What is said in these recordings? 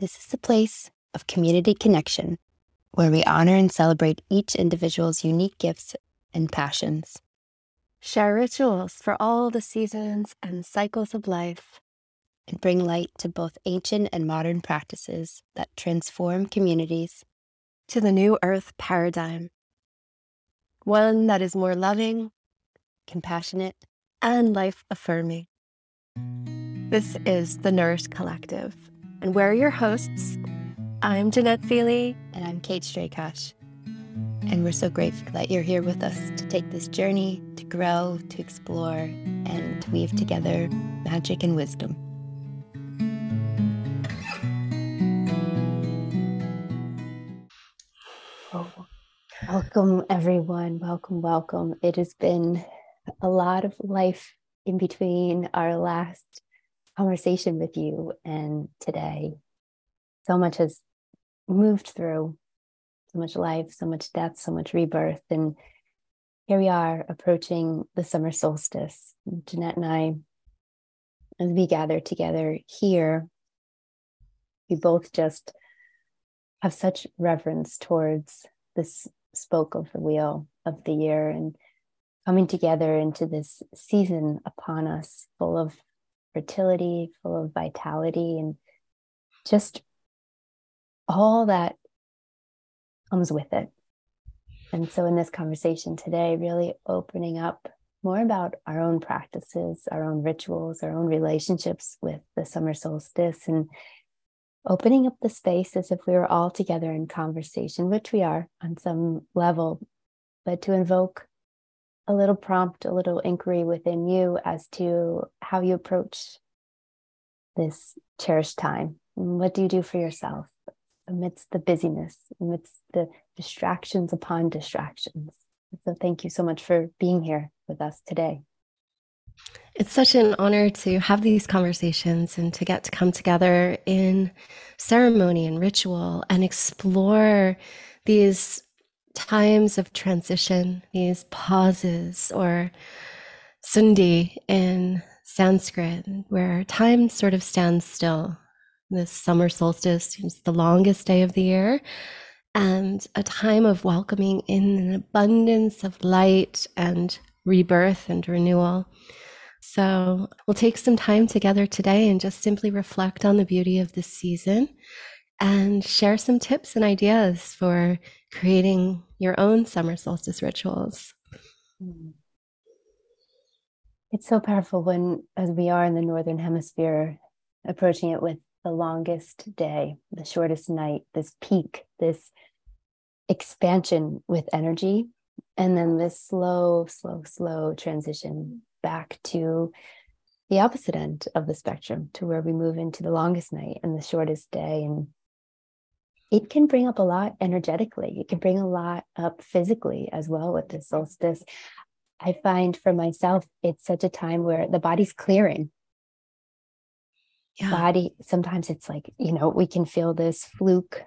This is a place of community connection where we honor and celebrate each individual's unique gifts and passions. Share rituals for all the seasons and cycles of life, and bring light to both ancient and modern practices that transform communities to the new earth paradigm. One that is more loving, compassionate, and life affirming. This is the Nourish Collective, and we're your hosts. I'm Jeanette Feely. And I'm Kate Straykosh. And we're so grateful that you're here with us to take this journey, to grow, to explore, and to weave together magic and wisdom. Oh, welcome, everyone. Welcome, welcome. It has been a lot of life in between our last conversation with you and today. So much has moved through, so much life, so much death, so much rebirth. And here we are approaching the summer solstice. Jeanette and I, as we gather together here, we both just have such reverence towards this spoke of the wheel of the year and coming together into this season upon us full of fertility, full of vitality, and just all that comes with it. And so, in this conversation today, really opening up more about our own practices, our own rituals, our own relationships with the summer solstice, and opening up the space as if we were all together in conversation, which we are on some level, but to invoke a little prompt, a little inquiry within you as to how you approach this cherished time. What do you do for yourself amidst the busyness, amidst the distractions upon distractions? So, thank you so much for being here with us today. It's such an honor to have these conversations and to get to come together in ceremony and ritual and explore these times of transition, these pauses, or sandhi in Sanskrit, where time sort of stands still. This summer solstice is the longest day of the year, and a time of welcoming in an abundance of light and rebirth and renewal. So, we'll take some time together today and just simply reflect on the beauty of this season and share some tips and ideas for creating your own summer solstice rituals. Mm. It's so powerful when, as we are in the Northern Hemisphere, approaching it with the longest day, the shortest night, this peak, this expansion with energy, and then this slow, slow, slow transition back to the opposite end of the spectrum to where we move into the longest night and the shortest day. And it can bring up a lot energetically. It can bring a lot up physically as well with the solstice. I find for myself, it's such a time where the body's clearing. Yeah. Body, sometimes it's like, you know, we can feel this fluke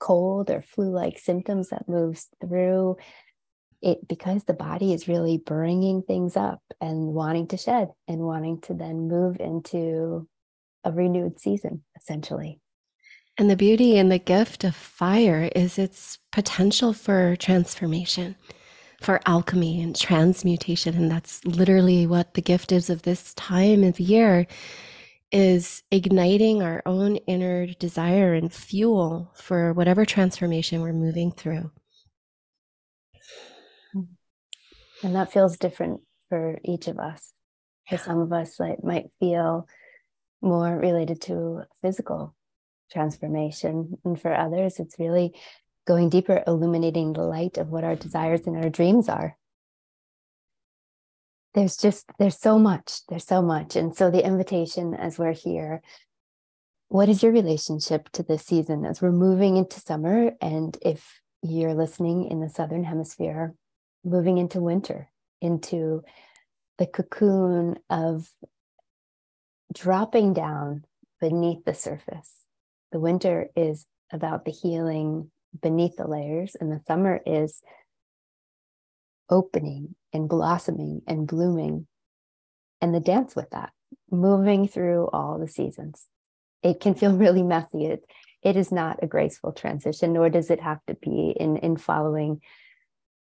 cold or flu like symptoms that moves through it because the body is really bringing things up and wanting to shed and wanting to then move into a renewed season, essentially. And the beauty and the gift of fire is its potential for transformation, for alchemy and transmutation. And that's literally what the gift is of this time of year is igniting our own inner desire and fuel for whatever transformation we're moving through. And that feels different for each of us. For some of us, it might feel more related to physical transformation. And for others, it's really going deeper, illuminating the light of what our desires and our dreams are. There's just, there's so much, there's so much. And so the invitation as we're here, what is your relationship to this season as we're moving into summer? And if you're listening in the Southern Hemisphere, moving into winter, into the cocoon of dropping down beneath the surface the winter is about the healing beneath the layers, and the summer is opening and blossoming and blooming, and the dance with that, moving through all the seasons. it can feel really messy. It, it is not a graceful transition, nor does it have to be in, in following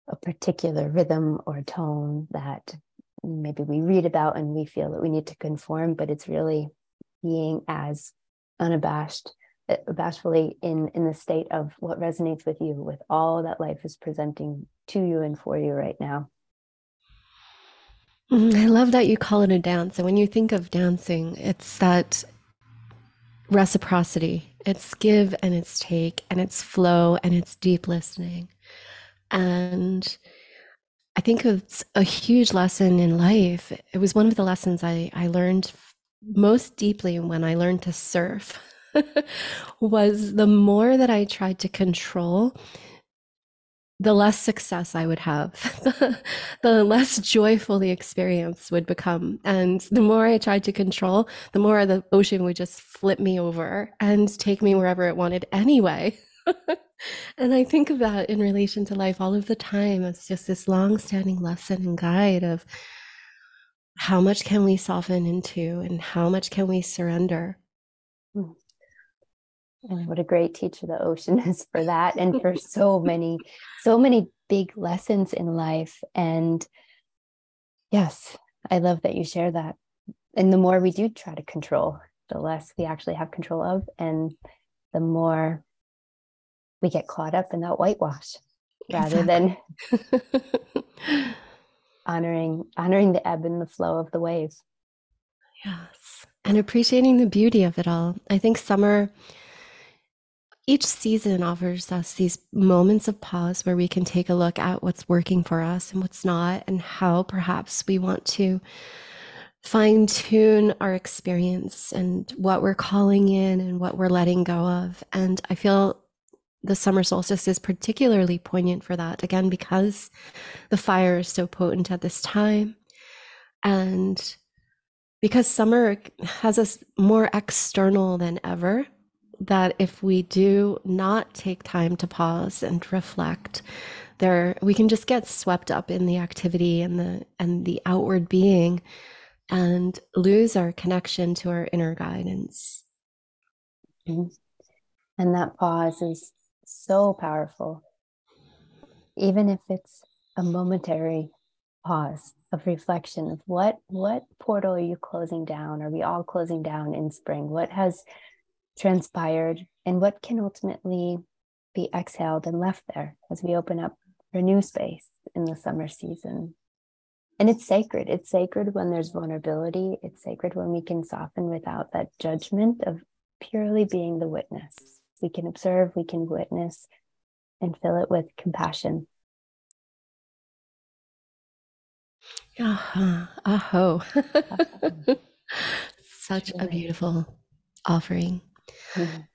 a particular rhythm or tone that maybe we read about and we feel that we need to conform, but it's really being as unabashed, bashfully in, in the state of what resonates with you, with all that life is presenting to you and for you right now. Mm, I love that you call it a dance. And when you think of dancing, it's that reciprocity. It's give and it's take and it's flow and it's deep listening. And I think it's a huge lesson in life. It was one of the lessons I, I learned most deeply when I learned to surf was the more that I tried to control the less success I would have, the less joyful the experience would become. And the more I tried to control, the more the ocean would just flip me over and take me wherever it wanted anyway. and I think of that in relation to life all of the time. It's just this long standing lesson and guide of how much can we soften into and how much can we surrender. Hmm. And what a great teacher the ocean is for that and for so many, so many big lessons in life. And yes, I love that you share that. And the more we do try to control, the less we actually have control of, and the more we get caught up in that whitewash rather exactly. than honoring honoring the ebb and the flow of the waves. Yes. And appreciating the beauty of it all. I think summer each season offers us these moments of pause where we can take a look at what's working for us and what's not, and how perhaps we want to fine tune our experience and what we're calling in and what we're letting go of. And I feel the summer solstice is particularly poignant for that, again, because the fire is so potent at this time. And because summer has us more external than ever that if we do not take time to pause and reflect there we can just get swept up in the activity and the and the outward being and lose our connection to our inner guidance. And that pause is so powerful. Even if it's a momentary pause of reflection of what what portal are you closing down? Are we all closing down in spring? What has transpired and what can ultimately be exhaled and left there as we open up for new space in the summer season. And it's sacred. It's sacred when there's vulnerability. It's sacred when we can soften without that judgment of purely being the witness. We can observe, we can witness, and fill it with compassion. Uh-huh. Aho. Such a beautiful offering.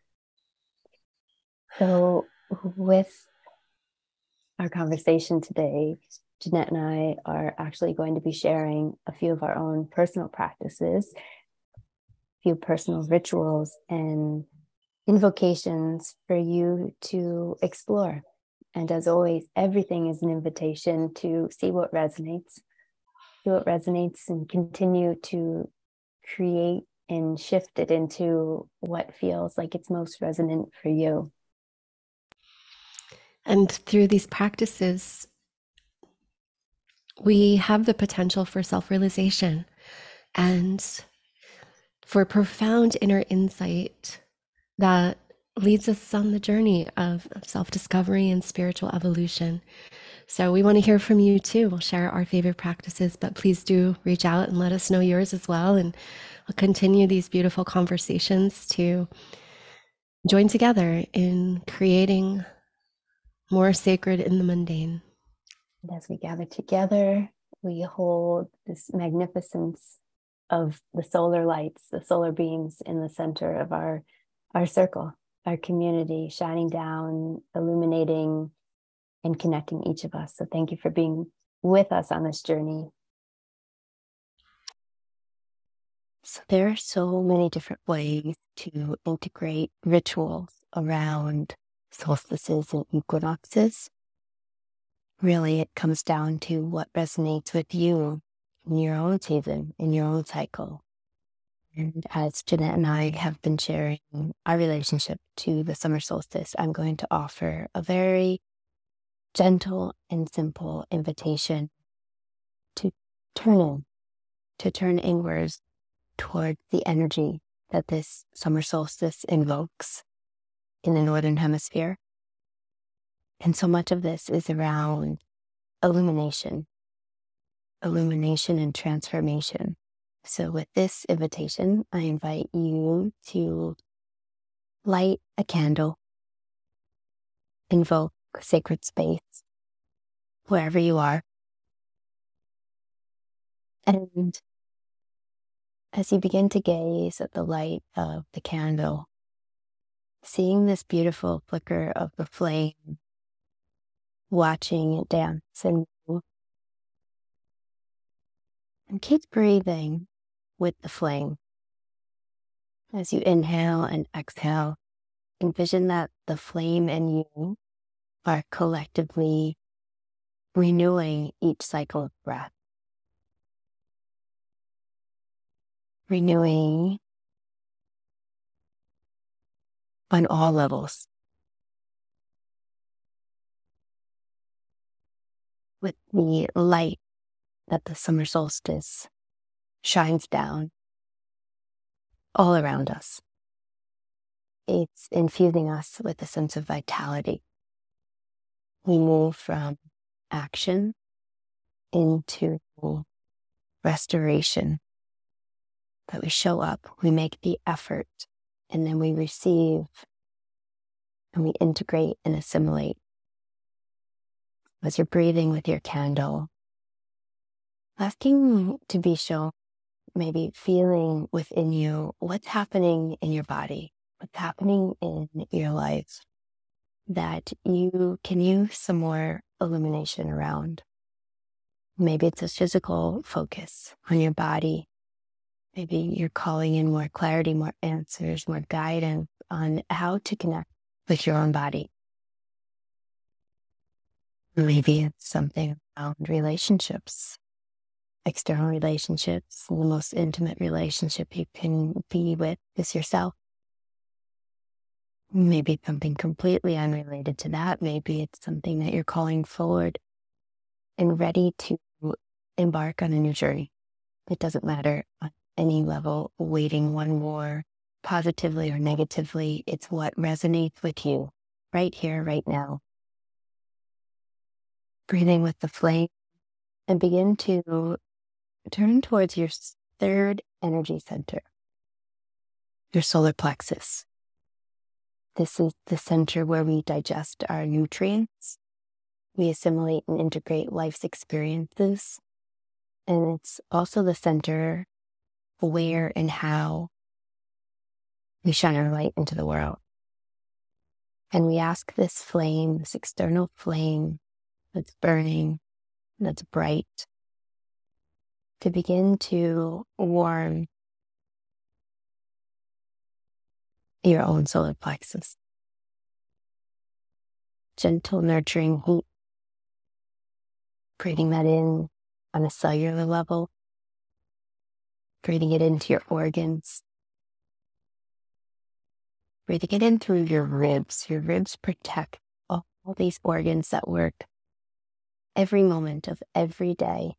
So, with our conversation today, Jeanette and I are actually going to be sharing a few of our own personal practices, a few personal rituals, and invocations for you to explore. And as always, everything is an invitation to see what resonates, see what resonates, and continue to create and shift it into what feels like it's most resonant for you. And through these practices, we have the potential for self realization and for profound inner insight that leads us on the journey of self discovery and spiritual evolution. So we want to hear from you too. We'll share our favorite practices, but please do reach out and let us know yours as well. And we'll continue these beautiful conversations to join together in creating more sacred in the mundane. And as we gather together, we hold this magnificence of the solar lights, the solar beams in the center of our, our circle, our community, shining down, illuminating and connecting each of us. So thank you for being with us on this journey. So there are so many different ways to integrate rituals around solstices and equinoxes. Really, it comes down to what resonates with you in your own season, in your own cycle. And as Jeanette and I have been sharing our relationship to the summer solstice, I'm going to offer a very gentle and simple invitation to turn in, to turn inwards toward the energy that this summer solstice invokes in the Northern Hemisphere. And so much of this is around illumination, illumination and transformation. So, with this invitation, I invite you to light a candle, invoke sacred space wherever you are. And as you begin to gaze at the light of the candle, seeing this beautiful flicker of the flame, watching it dance and move, and keep breathing with the flame. As you inhale and exhale, envision that the flame and you are collectively renewing each cycle of breath. Renewing on all levels. With the light that the summer solstice shines down all around us. It's infusing us with a sense of vitality. We move from action into restoration. That we show up, we make the effort, and then we receive and we integrate and assimilate. As you're breathing with your candle, asking to be shown maybe feeling within you what's happening in your body, what's happening in your life that you can use some more illumination around. Maybe it's a physical focus on your body. Maybe you're calling in more clarity, more answers, more guidance on how to connect with your own body. Maybe it's something around relationships, external relationships, the most intimate relationship you can be with is yourself. Maybe something completely unrelated to that. Maybe it's something that you're calling forward and ready to embark on a new journey. It doesn't matter on any level, weighting one more positively or negatively. It's what resonates with you right here, right now. Breathing with the flame and begin to turn towards your third energy center, your solar plexus. This is the center where we digest our nutrients, we assimilate and integrate life's experiences. And it's also the center where and how we shine our light into the world. And we ask this flame, this external flame that's burning, that's bright, to begin to warm your own solar plexus. Gentle, nurturing heat, breathing that in on a cellular level, breathing it into your organs, breathing it in through your ribs. Your ribs protect all, these organs that work every moment of every day.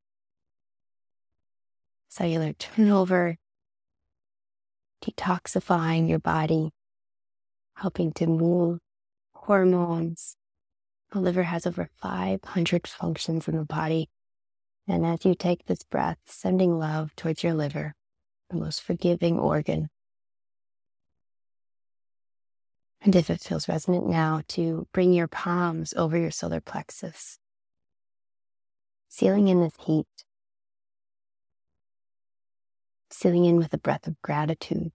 Cellular turnover, detoxifying your body, helping to move hormones. The liver has over 500 functions in the body. And as you take this breath, sending love towards your liver, the most forgiving organ. And if it feels resonant now, to bring your palms over your solar plexus, sealing in this heat sealing in with a breath of gratitude.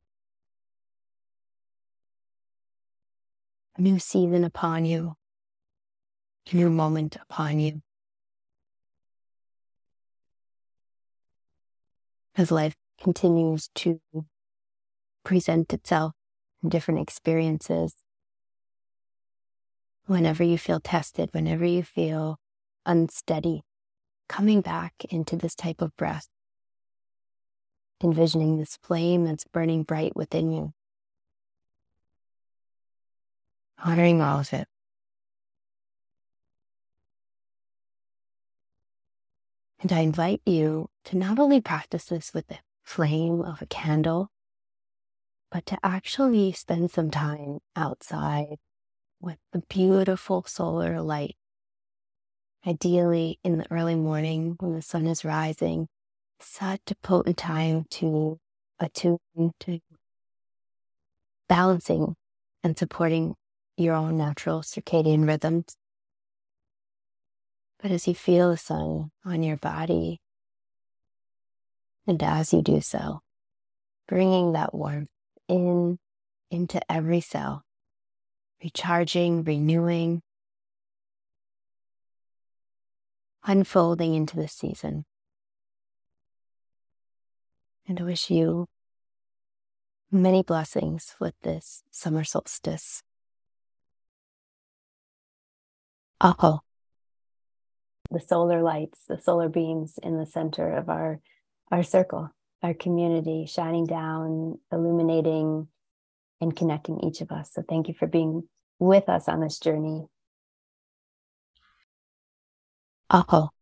New season upon you, new moment upon you. As life continues to present itself in different experiences, whenever you feel tested, whenever you feel unsteady, coming back into this type of breath envisioning this flame that's burning bright within you. Honoring all of it. And I invite you to not only practice this with the flame of a candle, but to actually spend some time outside with the beautiful solar light. Ideally, in the early morning when the sun is rising, such a potent time to attune to balancing and supporting your own natural circadian rhythms. But as you feel the sun on your body, and as you do so, bringing that warmth in into every cell, recharging, renewing, unfolding into the season. And I wish you many blessings with this summer solstice. Aho. The solar lights, the solar beams in the center of our, our circle, our community, shining down, illuminating, and connecting each of us. So thank you for being with us on this journey. Aho.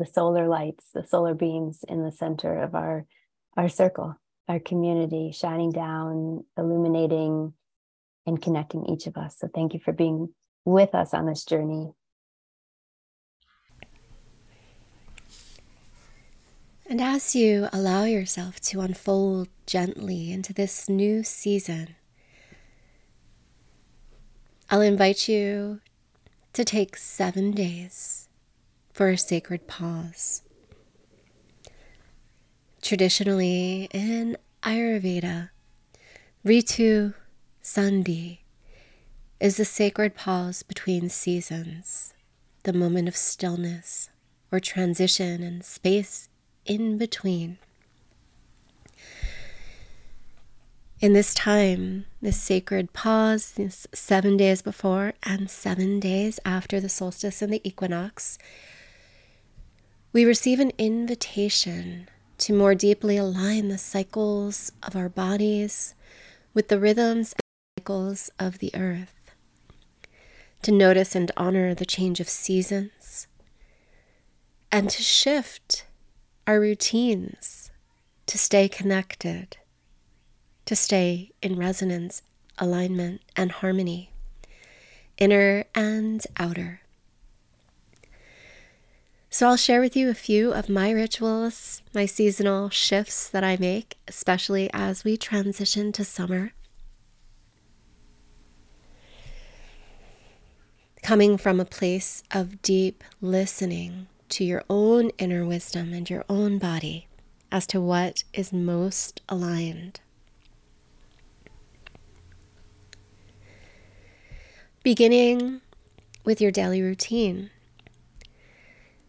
The solar lights, the solar beams in the center of our, our circle, our community, shining down, illuminating, and connecting each of us. So thank you for being with us on this journey. And as you allow yourself to unfold gently into this new season, I'll invite you to take seven days for a sacred pause. Traditionally in Ayurveda, Ritu Sandhi is the sacred pause between seasons, the moment of stillness or transition and space in between. In this time, this sacred pause, this seven days before and seven days after the solstice and the equinox, we receive an invitation to more deeply align the cycles of our bodies with the rhythms and cycles of the earth to notice and honor the change of seasons, and to shift our routines to stay connected, to stay in resonance, alignment, and harmony, inner and outer. So, I'll share with you a few of my rituals, my seasonal shifts that I make, especially as we transition to summer. coming from a place of deep listening to your own inner wisdom and your own body as to what is most aligned. Beginning with your daily routine.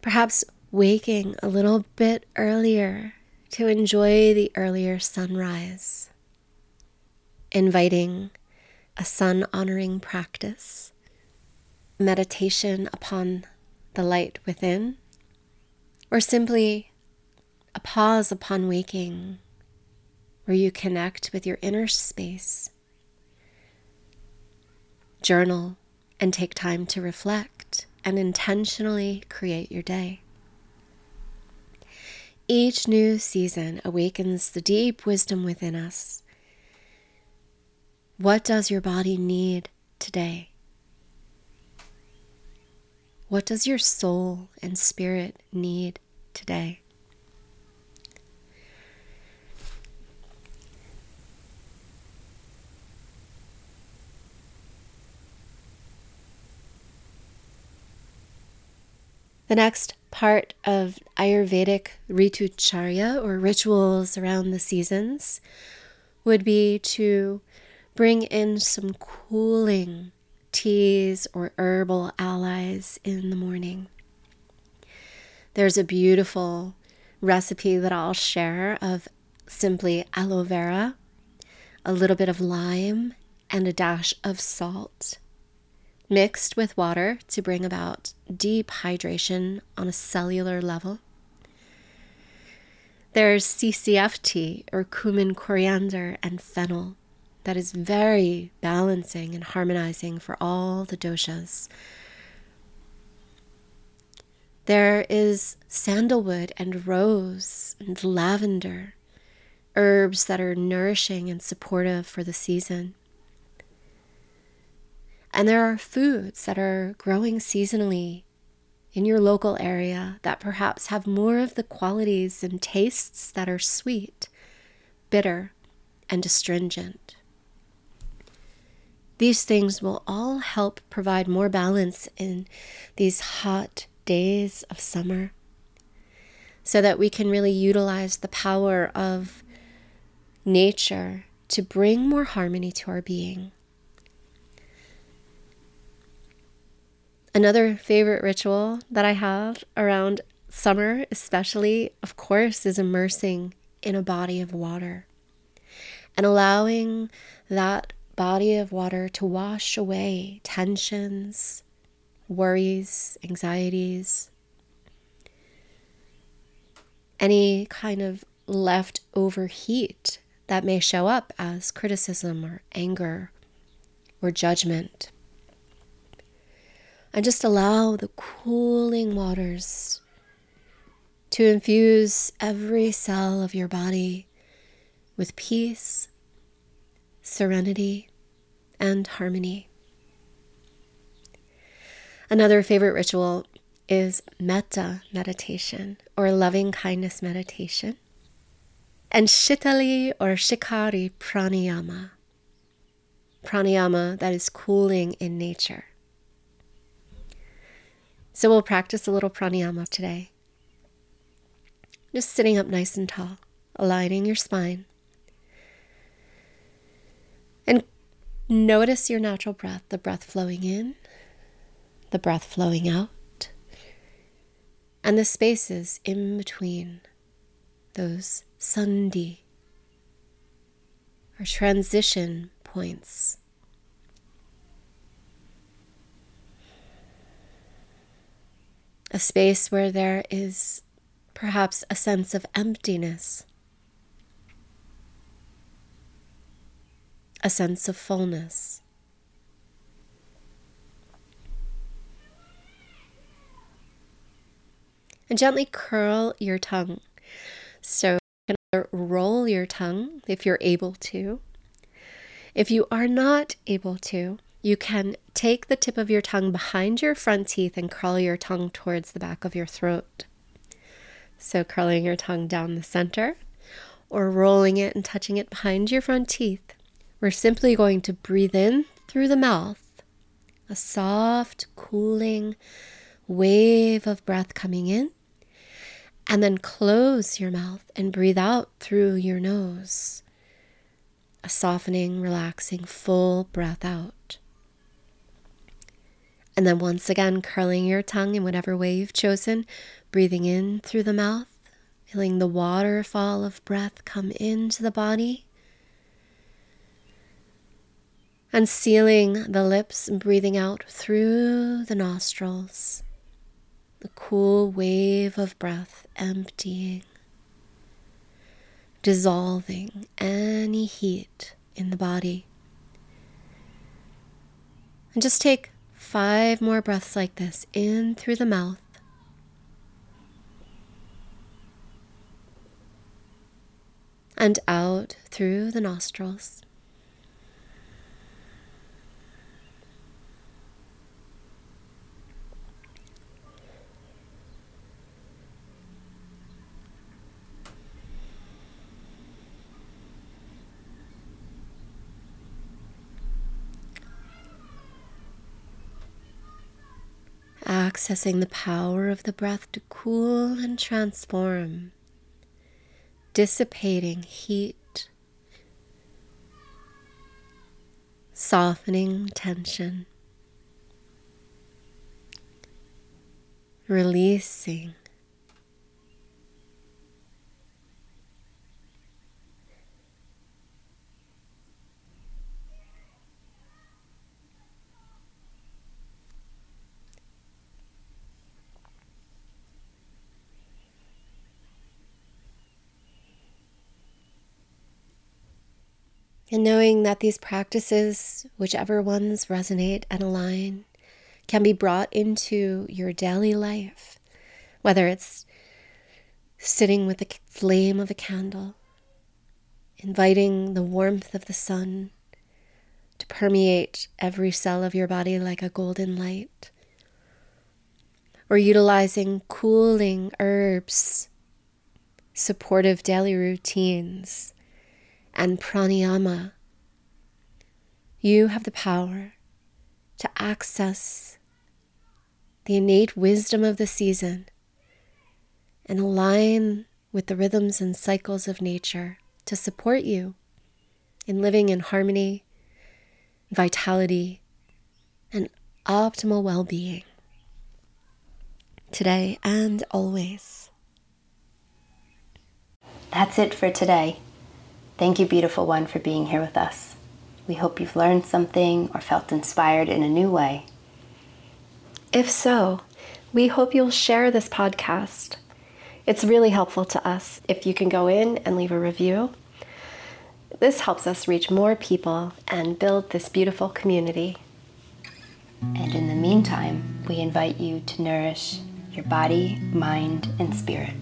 Perhaps waking a little bit earlier to enjoy the earlier sunrise. Inviting a sun honoring practice meditation upon the light within, or simply a pause upon waking where you connect with your inner space. Journal and take time to reflect and intentionally create your day. Each new season awakens the deep wisdom within us. What does your body need today? What does your soul and spirit need today? The next part of Ayurvedic Ritucharya or rituals around the seasons would be to bring in some cooling teas or herbal allies in the morning. There's a beautiful recipe that I'll share of simply aloe vera, a little bit of lime, and a dash of salt mixed with water to bring about deep hydration on a cellular level. There's CCF CCFT or cumin, coriander, and fennel that is very balancing and harmonizing for all the doshas. There is sandalwood and rose and lavender, herbs that are nourishing and supportive for the season. And there are foods that are growing seasonally in your local area that perhaps have more of the qualities and tastes that are sweet, bitter, and astringent. These things will all help provide more balance in these hot days of summer so that we can really utilize the power of nature to bring more harmony to our being. Another favorite ritual that I have around summer, especially, of course, is immersing in a body of water and allowing that body of water to wash away tensions, worries, anxieties, any kind of leftover heat that may show up as criticism or anger or judgment and just allow the cooling waters to infuse every cell of your body with peace, serenity, and harmony. Another favorite ritual is metta meditation or loving kindness meditation, and shitali or shitkari pranayama, pranayama that is cooling in nature. So we'll practice a little pranayama today. Just sitting up nice and tall, aligning your spine. And notice your natural breath, the breath flowing in, the breath flowing out, and the spaces in between those sandhi or transition points a space where there is perhaps a sense of emptiness, a sense of fullness. And gently curl your tongue. So, you can roll your tongue if you're able to. If you are not able to, you can take the tip of your tongue behind your front teeth and curl your tongue towards the back of your throat. So, curling your tongue down the center or rolling it and touching it behind your front teeth. We're simply going to breathe in through the mouth, a soft, cooling wave of breath coming in, and then close your mouth and breathe out through your nose, a softening, relaxing, full breath out. And then once again, curling your tongue in whatever way you've chosen, breathing in through the mouth, feeling the waterfall of breath come into the body. And sealing the lips and breathing out through the nostrils. The cool wave of breath emptying, dissolving any heat in the body. And just take Five more breaths like this in through the mouth. And out through the nostrils. Accessing the power of the breath to cool and transform, dissipating heat, softening tension, releasing And knowing that these practices, whichever ones resonate and align, can be brought into your daily life, whether it's sitting with the flame of a candle, inviting the warmth of the sun to permeate every cell of your body like a golden light, or utilizing cooling herbs, supportive daily routines and pranayama, you have the power to access the innate wisdom of the season and align with the rhythms and cycles of nature to support you in living in harmony, vitality, and optimal well being today and always. That's it for today. Thank you, beautiful one, for being here with us. We hope you've learned something or felt inspired in a new way. If so, we hope you'll share this podcast. It's really helpful to us if you can go in and leave a review. This helps us reach more people and build this beautiful community. And in the meantime, we invite you to nourish your body, mind, and spirit.